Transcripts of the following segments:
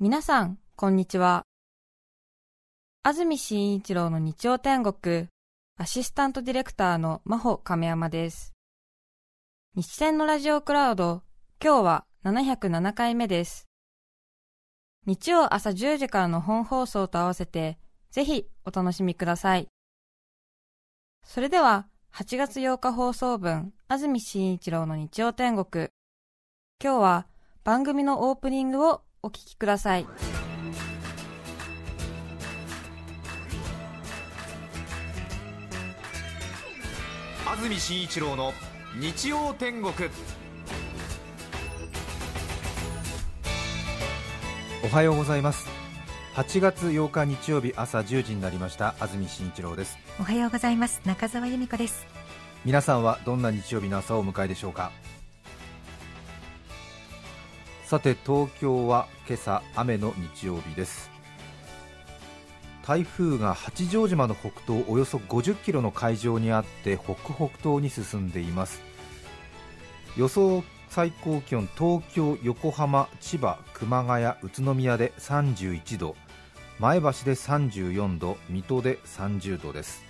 皆さん、こんにちは。安住紳一郎の日曜天国、アシスタントディレクターの真帆亀山です。日戦のラジオクラウド、今日は707回目です。日曜朝10時からの本放送と合わせて、ぜひお楽しみください。それでは、8月8日放送分、安住紳一郎の日曜天国。今日は番組のオープニングをお聞きください。安住紳一郎の日曜天国。おはようございます。8月8日日曜日朝10時になりました。安住紳一郎です。おはようございます。中澤由美子です。皆さんはどんな日曜日の朝をお迎えでしょうか？さて東京は今朝雨の日曜日です。台風が八丈島の北東およそ50キロの海上にあって北北東に進んでいます。予想最高気温東京、横浜、千葉、熊谷、宇都宮で31度前橋で34度水戸で30度です。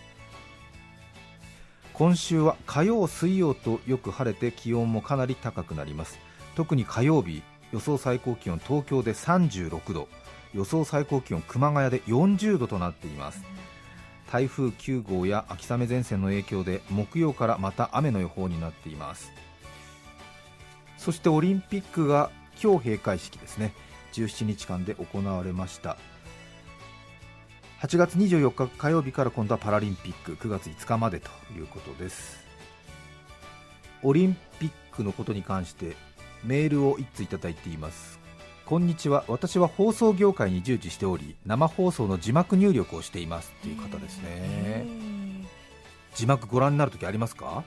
今週は火曜、水曜とよく晴れて気温もかなり高くなります。特に火曜日予想最高気温東京で36度予想最高気温熊谷で40度となっています。台風9号や秋雨前線の影響で木曜からまた雨の予報になっています。そしてオリンピックが今日閉会式ですね。17日間で行われました。8月24日火曜日から今度はパラリンピック9月5日までということです。オリンピックのことに関してメールを1通いただいています。こんにちは。私は放送業界に従事しており生放送の字幕入力をしています。という方ですね。字幕ご覧になるときありますか？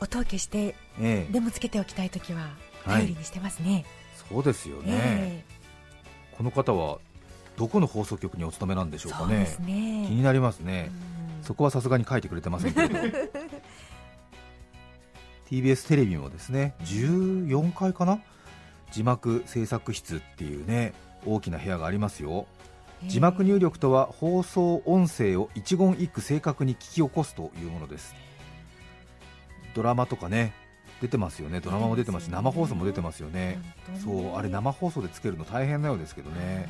音を消して、えー、でもつけておきたいときは頼りにしてますね、はい、そうですよね、えー、この方はどこの放送局にお勤めなんでしょうかね、ね、気になりますね。そこはさすがに書いてくれてませんけど TBS テレビもですね14階かな？字幕制作室っていうね大きな部屋がありますよ。字幕入力とは放送音声を一言一句正確に聞き起こすというものです。ドラマとかね出てますよね。ドラマも出てますし生放送も出てますよね。そうあれ生放送でつけるの大変なようですけどね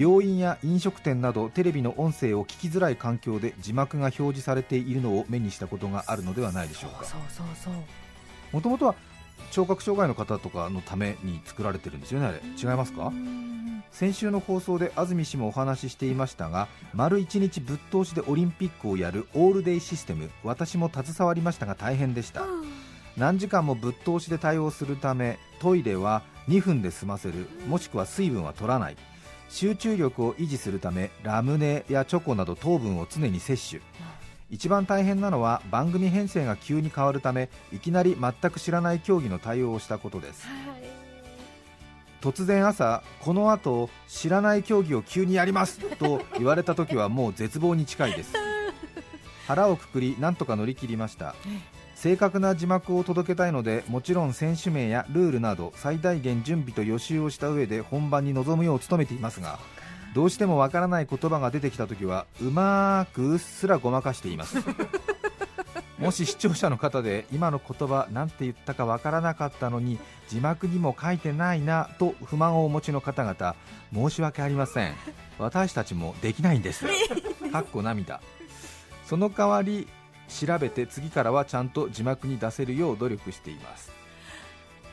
病院や飲食店などテレビの音声を聞きづらい環境で字幕が表示されているのを目にしたことがあるのではないでしょうか。もともとは聴覚障害の方とかのために作られてるんですよねあれ。違いますか？先週の放送で安住氏もお話ししていましたが丸1日ぶっ通しでオリンピックをやるオールデイシステム私も携わりましたが大変でした。何時間もぶっ通しで対応するためトイレは2分で済ませるもしくは水分は取らない集中力を維持するためラムネやチョコなど糖分を常に摂取。一番大変なのは番組編成が急に変わるためいきなり全く知らない競技の対応をしたことです、はい、突然朝この後知らない競技を急にやりますと言われた時はもう絶望に近いです。腹をくくりなんとか乗り切りました正確な字幕を届けたいのでもちろん選手名やルールなど最大限準備と予習をした上で本番に臨むよう努めていますがどうしてもわからない言葉が出てきた時はうまくうっすらごまかしています。もし視聴者の方で今の言葉なんて言ったかわからなかったのに字幕にも書いてないなと不満をお持ちの方々申し訳ありません。私たちもできないんです。かっこ涙。その代わり調べて次からはちゃんと字幕に出せるよう努力しています。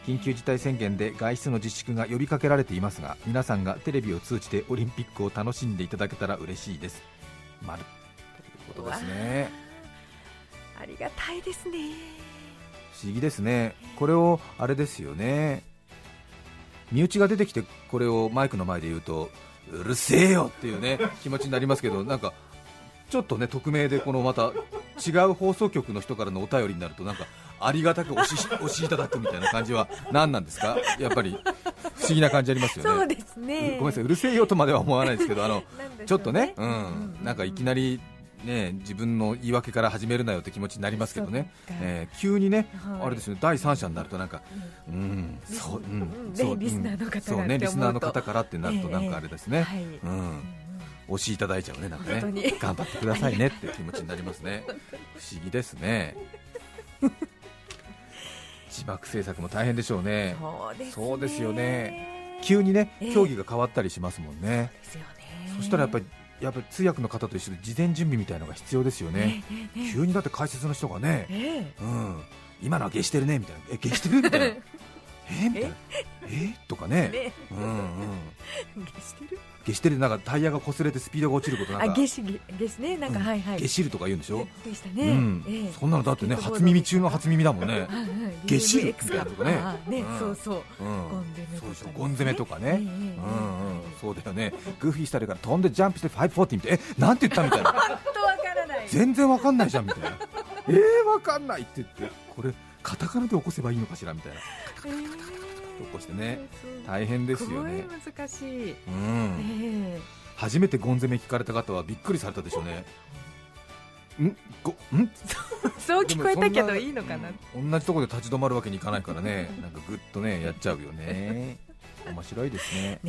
緊急事態宣言で外出の自粛が呼びかけられていますが皆さんがテレビを通じてオリンピックを楽しんでいただけたら嬉しいです。丸ということですね。ありがたいですね。不思議ですね。これをあれですよね。身内が出てきてこれをマイクの前で言うとうるせえよっていうね気持ちになりますけどなんかちょっとね匿名でこのまた違う放送局の人からのお便りになるとなんかありがたく押し押し いただくみたいな感じは何なんですか？やっぱり不思議な感じありますよね。そうですね。ごめんなさいうるせえよとまでは思わないですけどあの、ね、ちょっとね、うん、なんかいきなりね、自分の言い訳から始めるなよって気持ちになりますけどね、えー、急にね、はい、あれですね。第三者になるとなんか、うん、そう、うん、そう、リスナーの方そうねリスナーの方からってなるとなんかあれですね、えー、うん、押しいただいちゃうねなんかね。頑張ってくださいねって気持ちになりますね。不思議ですね。字幕制作も大変でしょうね。そうですよね。急にね競技が変わったりしますもんね、そしたらやっぱりやっぱり通訳の方と一緒で事前準備みたいなのが必要ですよね、急にだって解説の人がね、うん、今のは消してるねみたいな、え消してる？みたいな、えみたいな、え？とかね、うんうん、消してる？消してる。なんかタイヤが擦れてスピードが落ちることなんか。消し消しね。なんか、はいはい。消しるとか言うんでしょ？でしたね、うん。そんなのだってね初耳中の初耳だもんね。消しるみたいなとかね。ね、そうそう、ゴン攻めとかね、うんうん。そうだよね。グーフィーしたりから飛んでジャンプして540みたいなえなんて言ったみたいな。全然わかんないじゃんみたいな。えー、わかんないって言って。これカタカナで起こせばいいのかしらみたいな起こしてね、大変ですよね。難しい、うん、初めてゴン攻め聞かれた方はびっくりされたでしょうね。ん？ごん？そう聞こえたけどいいのかな、うん、同じところで立ち止まるわけにいかないからね。なんかぐっとねやっちゃうよね。面白いですね。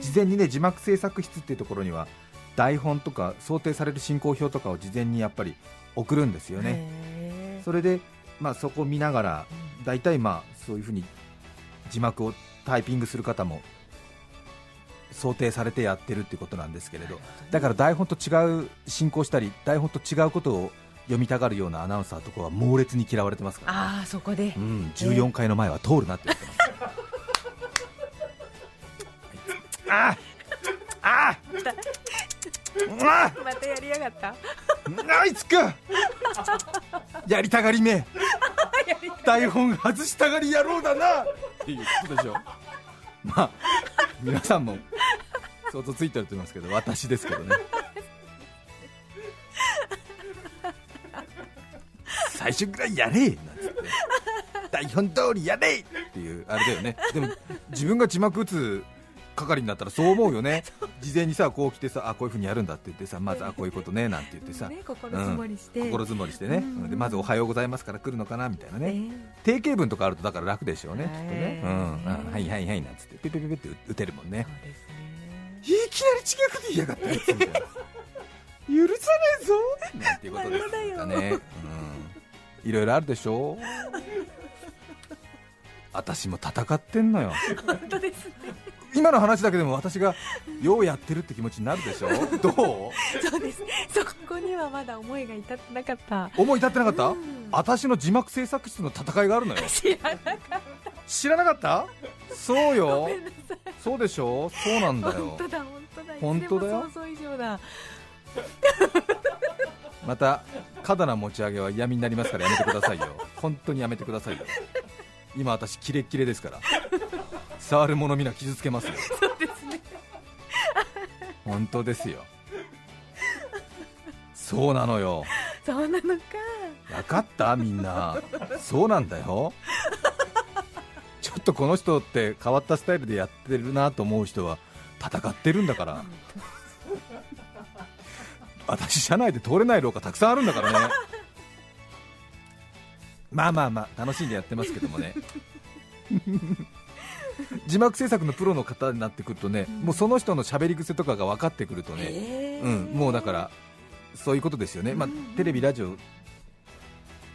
事前にね字幕制作室っていうところには台本とか想定される進行表とかを事前にやっぱり送るんですよね。それでまあそこを見ながら大体まあそういうふうに字幕をタイピングする方も想定されてやってるってことなんですけれどだから台本と違う進行したり台本と違うことを読みたがるようなアナウンサーとかは猛烈に嫌われてますから、ね、ああそこで、うん、14回の前は通るなって言ってます。あああまたやりやがった。あいつかやりたがりめ。台本外したがり野郎だなっていうことでしょ。まあ皆さんも相当ついてると思いますけど私ですけどね。最初ぐらいやれなんつって。台本通りやれっていうあれだよね。でも自分が字幕打つ係になったらそう思うよね。事前にさこう来てさあこういうふうにやるんだって言ってさまずあこういうことねなんて言ってさ、ね、心積もりして、うん、心積もりしてね、うん、でまずおはようございますから来るのかなみたいなね、えー、定型文とかあるとだから楽でしょうね、きっとね、うん、はいはいはいなんつってピピピピって打てるもんね、ね、いきなり近くで言いやがったやつみたいな。許さねえぞ。なんていうことですかね、うん、いろいろあるでしょ。う 私も戦ってんのよ。本当ですね今の話だけでも私がようやってるって気持ちになるでしょ？どう？そうです。そこにはまだ思いが至ってなかった。思い至ってなかった、うん、私の字幕制作室の戦いがあるのよ。知らなかった。知らなかった？そうよ。そうでしょ？そうなんだよ。本当だ本当だ。本当だよ。想像以上だ。また過度な持ち上げは嫌味になりますからやめてくださいよ。本当にやめてくださいよ。今私キレッキレですから触るものみな傷つけますよ。そうですね。本当ですよ。そうなのよ。そうなのか。分かった？みんな。そうなんだよ。ちょっとこの人って変わったスタイルでやってるなと思う人は戦ってるんだから。私車内で通れない廊下たくさんあるんだからね。まあまあまあ楽しんでやってますけどもね字幕制作のプロの方になってくるとね、うん、もうその人のしゃべり癖とかが分かってくるとね、えー、うん、もうだからそういうことですよね、まあ、テレビ、ラジオ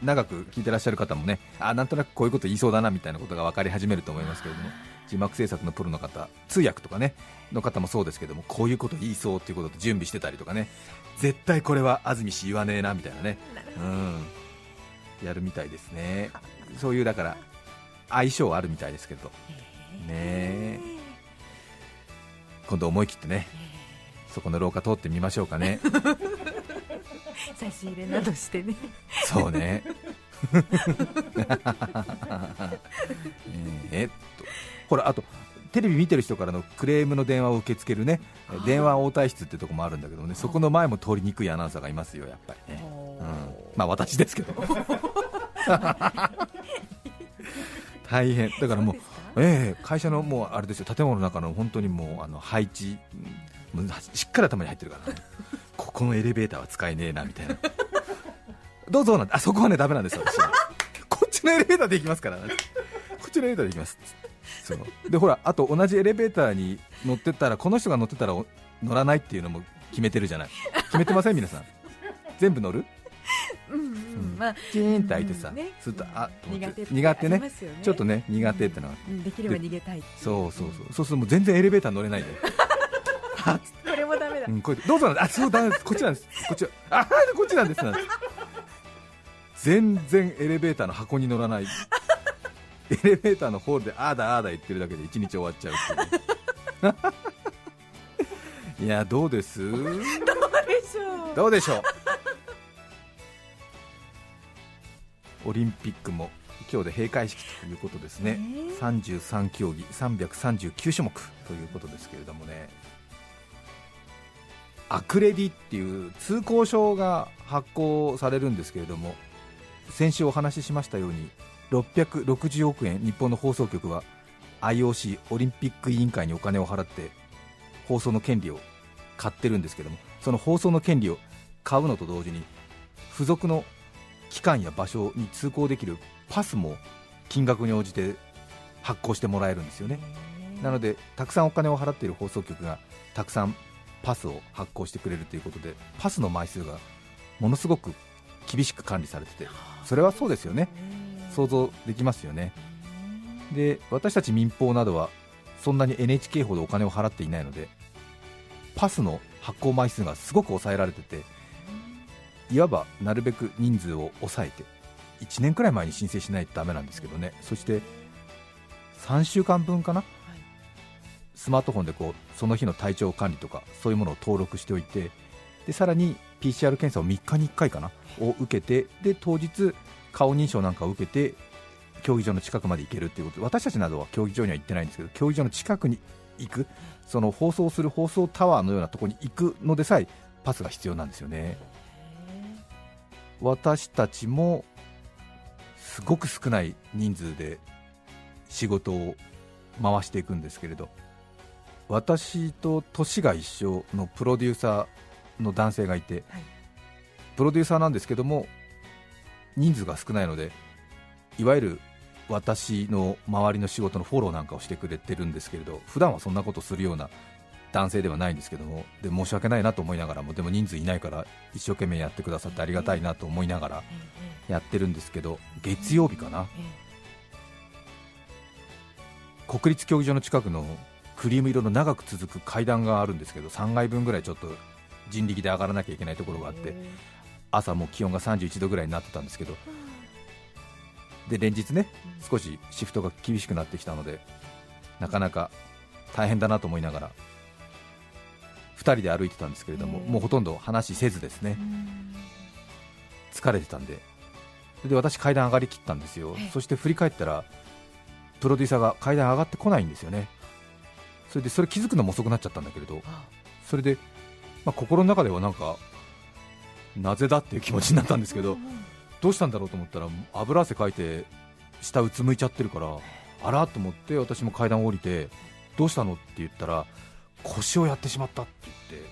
長く聞いてらっしゃる方もねあなんとなくこういうこと言いそうだなみたいなことが分かり始めると思いますけれども字幕制作のプロの方通訳とかねの方もそうですけどもこういうこと言いそうっていうことで準備してたりとかね絶対これは安住氏言わねえなみたいなねうん。やるみたいですね。そういうだから相性あるみたいですけどね。今度思い切ってねそこの廊下通ってみましょうかね。差し入れなどしてね。そうね。え。っとほらあとテレビ見てる人からのクレームの電話を受け付けるね電話応対室ってとこもあるんだけどねそこの前も通りにくいアナウンサーがいますよやっぱりね、うん、まあ私ですけど。大変。だからもうええ会社のもうあれですよ建物の中の本当にもうあの配置しっかり頭に入ってるから、ここのエレベーターは使えねえなみたいな。どうぞなんあそこはねダメなんです私こっちのエレベーターで行きますからこっちのエレベーターで行きます。そう。でほらあと同じエレベーターに乗ってったらこの人が乗ってたら乗らないっていうのも決めてるじゃない。決めてません？皆さん。全部乗る？うんうん。まあ、チーンって開いてさ、ね、するとあ苦手苦手ね。ねちょっとね苦手ってのは、うん、できれば逃げたいそうそうそう。そうすると全然エレベーター乗れないで これもダメだ、うん、これどうぞ。あそうダメですこっちなんです。こっちあこっちなんです。なんです。全然エレベーターの箱に乗らない。エレベーターのホールであーだあーだ言ってるだけで一日終わっちゃうっていう。いやどうです？どうでしょう。どうでしょう？オリンピックも今日で閉会式ということですね、えー、33競技339種目ということですけれどもね。アクレディっていう通行証が発行されるんですけれども先週お話ししましたように660億円日本の放送局は IOC オリンピック委員会にお金を払って放送の権利を買ってるんですけどもその放送の権利を買うのと同時に付属の期間や場所に通行できるパスも金額に応じて発行してもらえるんですよね。なのでたくさんお金を払っている放送局がたくさんパスを発行してくれるということでパスの枚数がものすごく厳しく管理されててそれはそうですよね。想像できますよね。で私たち民放などはそんなに NHK ほどお金を払っていないのでパスの発行枚数がすごく抑えられてていわばなるべく人数を抑えて1年くらい前に申請しないとだめなんですけどね。そして3週間分かな、はい、スマートフォンでこうその日の体調管理とかそういうものを登録しておいてでさらに PCR 検査を3日に1回かな？を受けてで当日顔認証なんかを受けて競技場の近くまで行けるっていうこと。で私たちなどは競技場には行ってないんですけど競技場の近くに行くその放送する放送タワーのようなところに行くのでさえパスが必要なんですよね私たちもすごく少ない人数で仕事を回していくんですけれど私と年が一緒のプロデューサーの男性がいて、はい、プロデューサーなんですけども人数が少ないのでいわゆる私の周りの仕事のフォローなんかをしてくれてるんですけれど普段はそんなことするような男性ではないんですけどもで申し訳ないなと思いながらもでも人数いないから一生懸命やってくださってありがたいなと思いながらやってるんですけど月曜日かな？国立競技場の近くのクリーム色の長く続く階段があるんですけど3階分ぐらいちょっと人力で上がらなきゃいけないところがあって朝も気温が31度ぐらいになってたんですけどで連日ね少しシフトが厳しくなってきたのでなかなか大変だなと思いながら2人で歩いてたんですけれども、もうほとんど話せずですね、疲れてたんで、で私、階段上がりきったんですよ、そして振り返ったら、プロデューサーが階段上がってこないんですよね、それでそれ気づくのも遅くなっちゃったんだけれど、それで、まあ、心の中ではなんか、なぜだっていう気持ちになったんですけど、どうしたんだろうと思ったら、油汗かいて、下うつむいちゃってるから、あらと思って私も階段を降りて、どうしたのって言ったら、腰をやってしまったって言って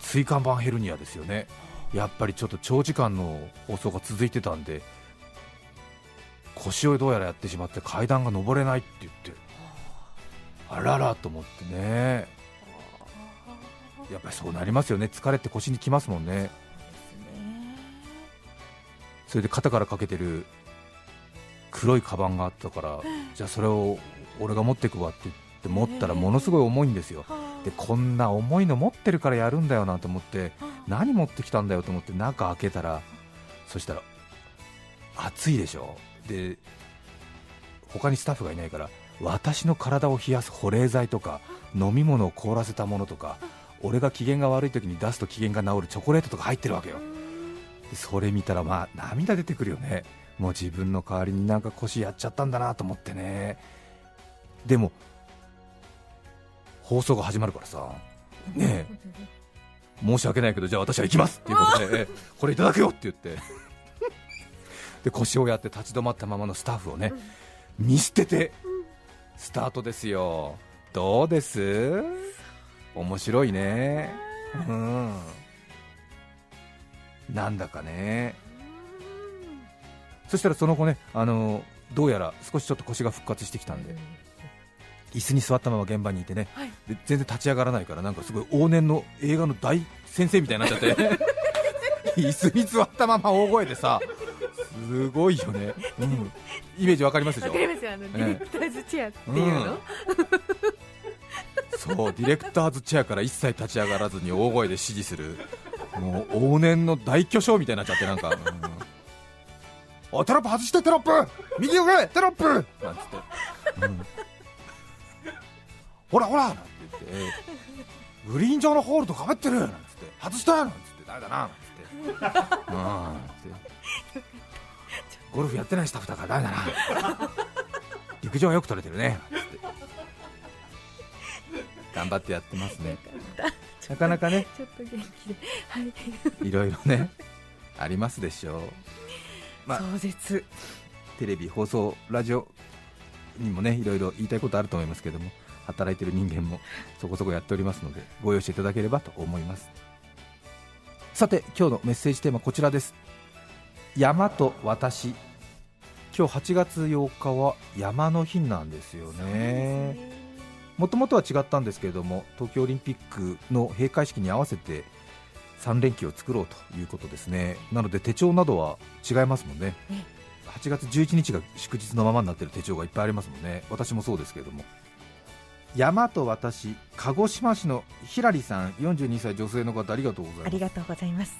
椎間板ヘルニアですよね。やっぱりちょっと長時間の放送が続いてたんで腰をどうやらやってしまって階段が上れないって言ってあららと思ってね。やっぱりそうなりますよね。疲れて腰にきますもんね。それで肩からかけてる黒いカバンがあったからじゃあそれを俺が持ってくわって言ってって持ったらものすごい重いんですよ、でこんな重いの持ってるからやるんだよなと思って何持ってきたんだよと思って中開けたらそしたら暑いでしょ？で他にスタッフがいないから私の体を冷やす保冷剤とか飲み物を凍らせたものとか俺が機嫌が悪い時に出すと機嫌が治るチョコレートとか入ってるわけよ。それ見たらまあ涙出てくるよね。もう自分の代わりになんか腰やっちゃったんだなと思ってね。でも放送が始まるからさ、ね申し訳ないけど、じゃあ私は行きます。っていうことで、これいただくよって言って、で腰をやって立ち止まったままのスタッフをね、見捨てて、スタートですよ、どうです？面白いね、うん。なんだかね。そしたらその後ねあのどうやら少しちょっと腰が復活してきたんで、椅子に座ったまま現場にいてね、はい、で全然立ち上がらないからなんかすごい往年の映画の大先生みたいになっちゃって。椅子に座ったまま大声でさすごいよね、うん、イメージわかりますでしょ？わかりますよ。あの、ディレクターズチェアっていうの、うん、そうディレクターズチェアから一切立ち上がらずに大声で指示する。もう往年の大巨匠みたいになっちゃってなんか、うん。おテロップ外してテロップ！右上テロップ！なんつって、うん、ほらほらなんて言って、グリーン上のホールとかぶってるなんつって外したなんつって誰だななんつって。うんゴルフやってないスタッフだから誰だな。陸上はよく取れてるねなんつって。頑張ってやってますね。なかなかね。ちょっと元気で、はい、いろいろねありますでしょう。まあ、壮絶。テレビ、放送、ラジオにもねいろいろ言いたいことあると思いますけども働いている人間もそこそこやっておりますのでご容赦いただければと思います。さて今日のメッセージテーマこちらです。山と私。今日8月8日は山の日なんですよね。もともとは違ったんですけれども東京オリンピックの閉会式に合わせて3連休を作ろうということですね。なので手帳などは違いますもんね。8月11日が祝日のままになっている手帳がいっぱいありますもんね。私もそうですけれども山と私鹿児島市のひらりさん42歳女性の方ありがとうございます。ありがとうございます。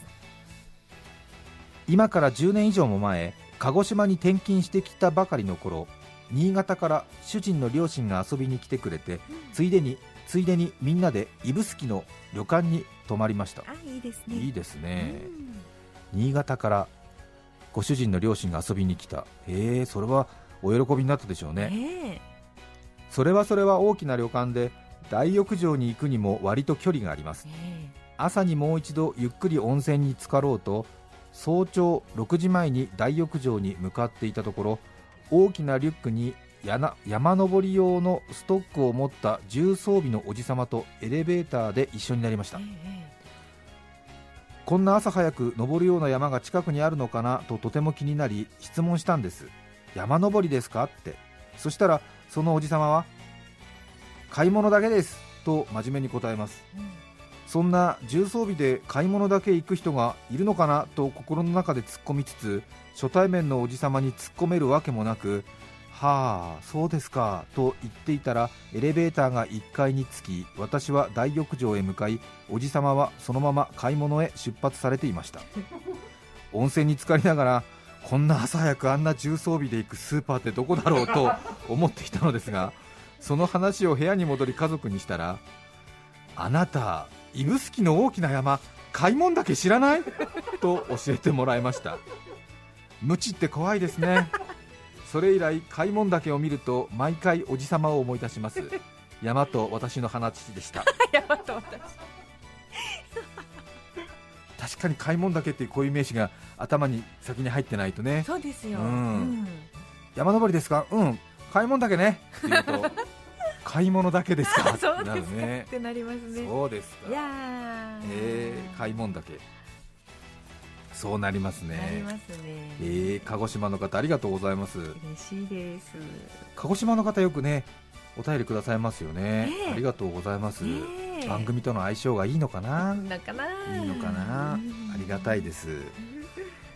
今から10年以上も前鹿児島に転勤してきたばかりの頃新潟から主人の両親が遊びに来てくれて、うん、ついでについでにみんなで指宿の旅館に泊まりました。あいいですね。いいですね、新潟からご主人の両親が遊びに来た。ええそれはお喜びになったでしょうね、え。ー、それはそれは大きな旅館で大浴場に行くにも割と距離があります、えー、朝にもう一度ゆっくり温泉に浸かろうと早朝6時前に大浴場に向かっていたところ大きなリュックに山登り用のストックを持った重装備のおじさまとエレベーターで一緒になりました、ええ、こんな朝早く登るような山が近くにあるのかなととても気になり質問したんです。山登りですか？って。そしたらそのおじさまは買い物だけですと真面目に答えます、うん、そんな重装備で買い物だけ行く人がいるのかな？と心の中で突っ込みつつ初対面のおじさまに突っ込めるわけもなくはあそうですかと言っていたらエレベーターが1階に着き私は大浴場へ向かいおじさまはそのまま買い物へ出発されていました温泉に浸かりながらこんな朝早くあんな重装備で行くスーパーってどこだろうと思っていたのですがその話を部屋に戻り家族にしたらあなた指宿の大きな山買い物だけ知らない？と教えてもらいました無知って怖いですね。それ以来開門岳を見ると毎回おじさまを思い出します。山と私の花父でした。山と私。確かに開門岳っていうこういう名詞が頭に先に入ってないとね。そうですよ、うん、山登りですか？うん。開門岳ね。って言うと買い物だけですか？そうですね。ってなりますね。そうですか。いやえー、買い物だけ。そうなりますね。なりますね。えー、鹿児島の方ありがとうございます。嬉しいです。鹿児島の方よくねお便りくださいますよね。ありがとうございます。番組との相性がいいのかな？なかな。いいのかな？ありがたいです。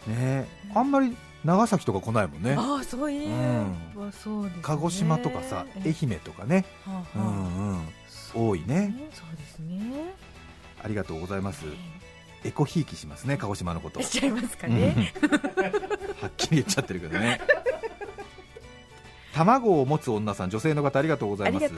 ね、あんまり長崎とか来ないもんね。ああ、そういう、うん。そうです、ね、鹿児島とかさ、愛媛とかね、はあはあ、うんうん、多いね。そうですね。ありがとうございます。エコひいきしますね鹿児島のこと。しちゃいますかね、はっきり言っちゃってるけどね卵を持つ女さん女性の方ありがとうございます。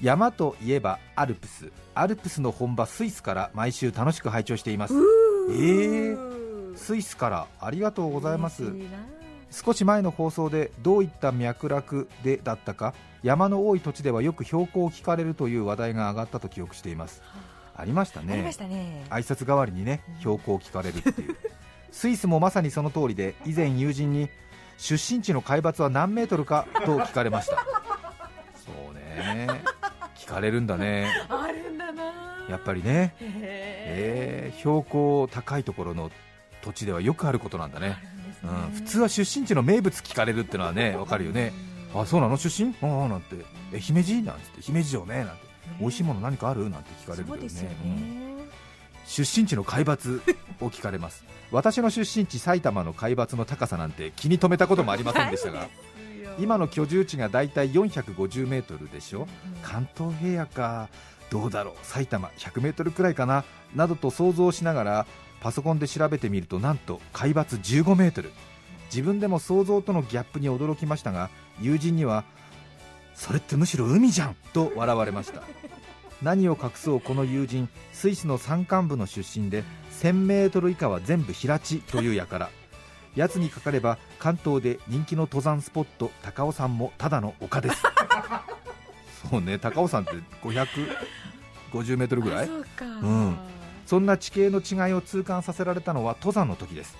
山といえばアルプス。アルプスの本場スイスから毎週楽しく拝聴しています。えー、スイスからありがとうございます。少し前の放送でどういった脈絡でだったか山の多い土地ではよく標高を聞かれるという話題が上がったと記憶しています、はあ。ありましたね、ありましたね。挨拶代わりにね標高を聞かれるっていう、スイスもまさにその通りで、以前、友人に出身地の海抜は何メートルかと聞かれました、そうね、聞かれるんだね、あるんだな。やっぱりね、えー、標高高いところの土地ではよくあることなんだね、ね、うん、普通は出身地の名物聞かれるってのはね分かるよね、あそうなの？出身？ああなんて。え姫路？なんて。姫路城ね。なんて。美味しいもの何かある？なんて聞かれるけどね、ね。うん、出身地の海抜を聞かれます。私の出身地埼玉の海抜の高さなんて気に留めたこともありませんでしたが今の居住地がだいたい450メートルでしょ、関東平野か。どうだろう。埼玉100メートルくらいかな。などと想像しながらパソコンで調べてみるとなんと海抜15メートル。自分でも想像とのギャップに驚きましたが友人にはそれってむしろ海じゃんと笑われました何を隠そうこの友人スイスの山間部の出身で 1000m 以下は全部平地というやからやつにかかれば関東で人気の登山スポット高尾山もただの丘です。そうね高尾山って550メートルぐらい？うん、そんな地形の違いを痛感させられたのは登山の時です。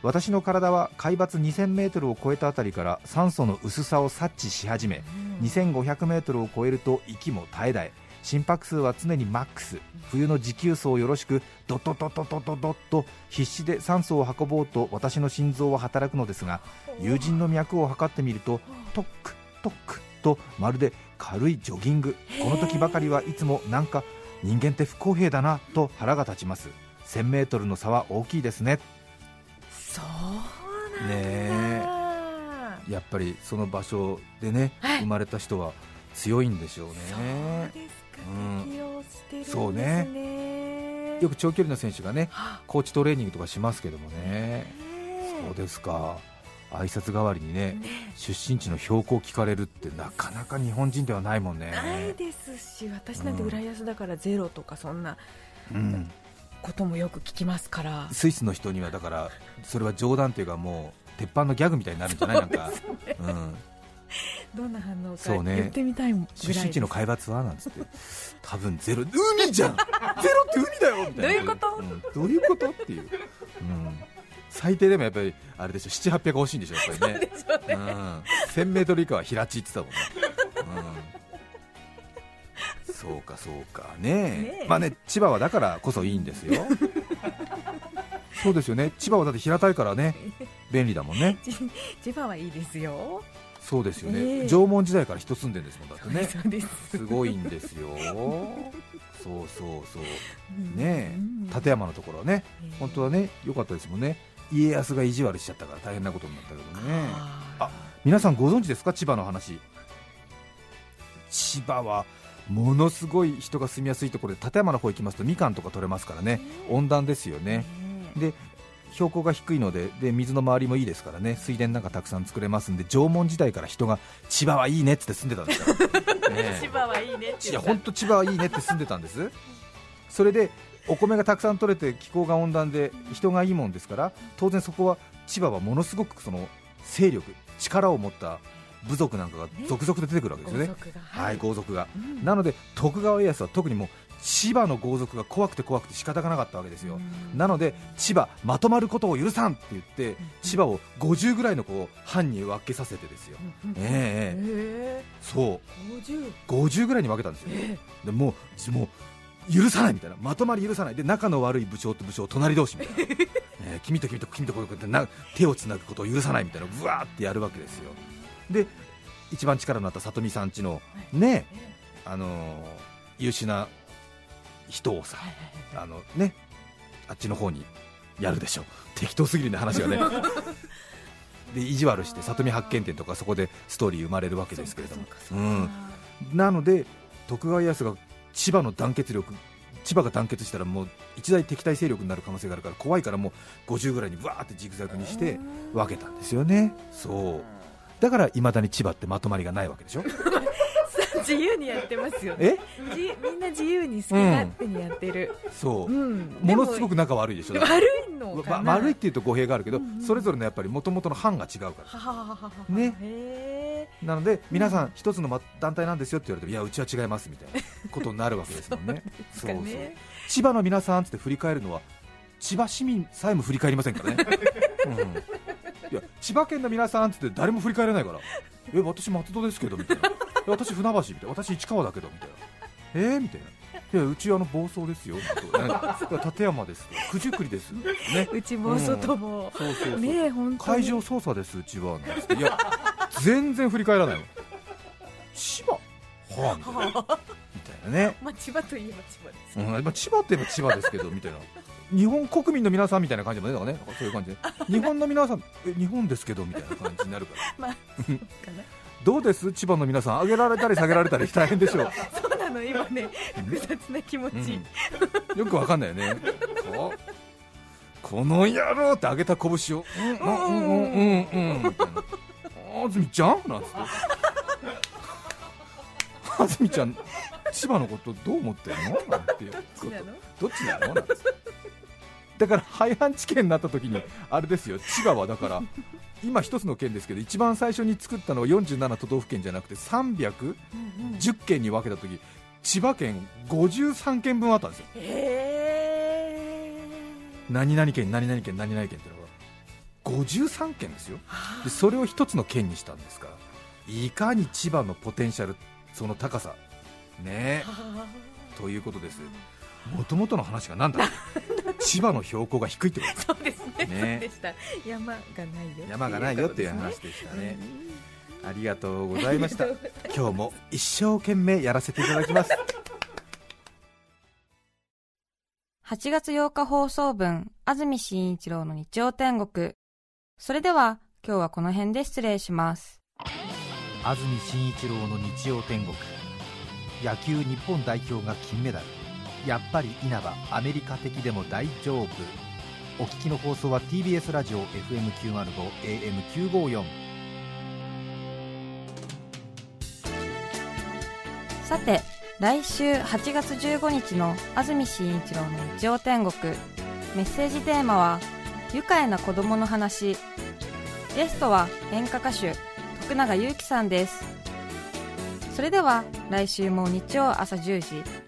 私の体は海抜2000メートルを超えたあたりから酸素の薄さを察知し始め、2500メートルを超えると息も絶え絶え心拍数は常にマックス。冬の持久走よろしくドドドドドドドと必死で酸素を運ぼうと私の心臓は働くのですが友人の脈を測ってみるとトックトックとまるで軽いジョギング。この時ばかりはいつもなんか人間って不公平だなと腹が立ちます。1000m の差は大きいですね。そうなんねやっぱりその場所でね、はい、生まれた人は強いんでしょうねそうね。よく長距離の選手がねコーチトレーニングとかしますけどもね。そうですか。挨拶代わりにね、ね、出身地の標高聞かれるってなかなか日本人ではないもんね。ないですし私なんて浦安だからゼロとかそんな、うん、こともよく聞きますから。スイスの人にはだからそれは冗談というかもう鉄板のギャグみたいになるんじゃない、なんか、うん、どんな反応か言ってみたいぐらい、ね、出身地の海抜はなんつって。多分ゼロ。海じゃん。ゼロって海だよみたいな。どういうこと、うん、どういうこと？っていう、うん、最低でもやっぱりあれでしょ。7800欲しいんでしょやっぱりね。ね、うん、1000メートル以下は平地って言ってたもんね、うん、そうかそうか。ねねまあね千葉はだからこそいいんですよ。そうですよね。千葉はだって平たいからね。便利だもんね。千葉はいいですよそうですよね、えー、縄文時代から人住んでるんですもんだってね。すごいんですよ。そうそうそう。ね立山のところはね、えー、本当はね良かったですもんね。家康が意地悪しちゃったから大変なことになったけどね。あ皆さんご存知ですか？千葉の話。千葉はものすごい人が住みやすいところで立山の方行きますとみかんとか取れますからね。温暖ですよね。で標高が低いのでで水の周りもいいですからね。水田なんかたくさん作れますんで縄文時代から人が千葉はいいねって住んでたんですよ、ね、千葉はいいねっていや本当千葉はいいねって住んでたんです。それでお米がたくさん取れて気候が温暖で人がいいもんですから当然そこは千葉はものすごくその勢力力を持った部族なんかが続々と出てくるわけですよね、はい、豪族が、うん、なので徳川家康は特にもう千葉の豪族が怖くて怖くて仕方がなかったわけですよ、なので千葉まとまることを許さんって言って、千葉を50ぐらいのこう藩に分けさせてですよ、ええそう。50ぐらいに分けたんですよ、でもうもう許さないみたいな。まとまり許さない。で仲の悪い部長と部長隣同士みたいな、えー、君と君と君とこうやってな手をつなぐことを許さないみたいな。ぶわーってやるわけですよ。で一番力のあった里見さんちのねあのー、優秀な人をさ、あのね、あっちの方にやるでしょ、適当すぎるね、話がね。で意地悪して里見発見店とかそこでストーリー生まれるわけですけれども、うん、なので徳川家康が千葉の団結力千葉が団結したらもう一大敵対勢力になる可能性があるから怖いからもう50ぐらいにわーってジグザグにして分けたんですよね。そう。だからいまだに千葉ってまとまりがないわけでしょ自由にやってますよね。みんな自由に好き勝手にやってる、うん、そう、うん、ものすごく仲悪いでしょ悪いのかな、悪いっていうと語弊があるけど、うんうん、それぞれのやっぱりもともとの班が違うから。ね。なので皆さん一つの団体なんですよって言われていやうちは違いますみたいなことになるわけですもんね。そうそう千葉の皆さんって振り返るのは千葉市民さえも振り返りませんからね、うん、いや千葉県の皆さんって誰も振り返らないから。え私松戸ですけどみたいな私船橋みたい。な私市川だけどみたいな。えー、みたいな。いやうちあの暴走ですよ。立 山です九十九里ですね。うちも外も、そうそうそう、ねえ本当に。海上捜査ですうちは。なんつって。いや全然振り返らないの千葉はあみたいな。みたいなね、まあ千葉といえば千葉ですうん。まあ、千葉って言えば千葉ですけどみたいな。日本国民の皆さんみたいな感じもね。だからね。そういう感じで。日本の皆さんえ日本ですけどみたいな感じになるから。まあそうかなどうです？千葉の皆さん上げられたり下げられたり 大変でしょう、そうなの今ね複雑な気持ち、うん。よくわかんないよね。ここの野郎って上げた拳を。うんうんうんうんうんみたいなあずみちゃん？なんつって。あずみちゃん千葉のことどう思ってんの？なんていう。ことなの？どっちなの？なんつって。だから廃藩置県になった時にあれですよ。千葉はだから今一つの県ですけど一番最初に作ったのは47都道府県じゃなくて310県に分けた時千葉県53県分あったんですよ。へえ何々県何々県何々県っていうのが。53県ですよ。でそれを一つの県にしたんですからいかに千葉のポテンシャルその高さねえということですもともとの話がなんだ？千葉の標高が低いってこそうですね。ね。そうでした。山がないよと山がないよっていうこと話でしたね。ですねありがとうございました。今日も一生懸命やらせていただきます。8月8日放送分、安住紳一郎の日曜天国。それでは、今日はこの辺で失礼します。安住紳一郎の日曜天国。野球日本代表が金メダルやっぱり稲葉アメリカ的でも大丈夫お聞きの放送は TBS ラジオ FM905 AM954 さて、来週8月15日の安住紳一郎の日曜天国。メッセージテーマは、愉快な子供の話。ゲストは演歌歌手、徳永ゆうきさんです。それでは、来週も日曜朝10時、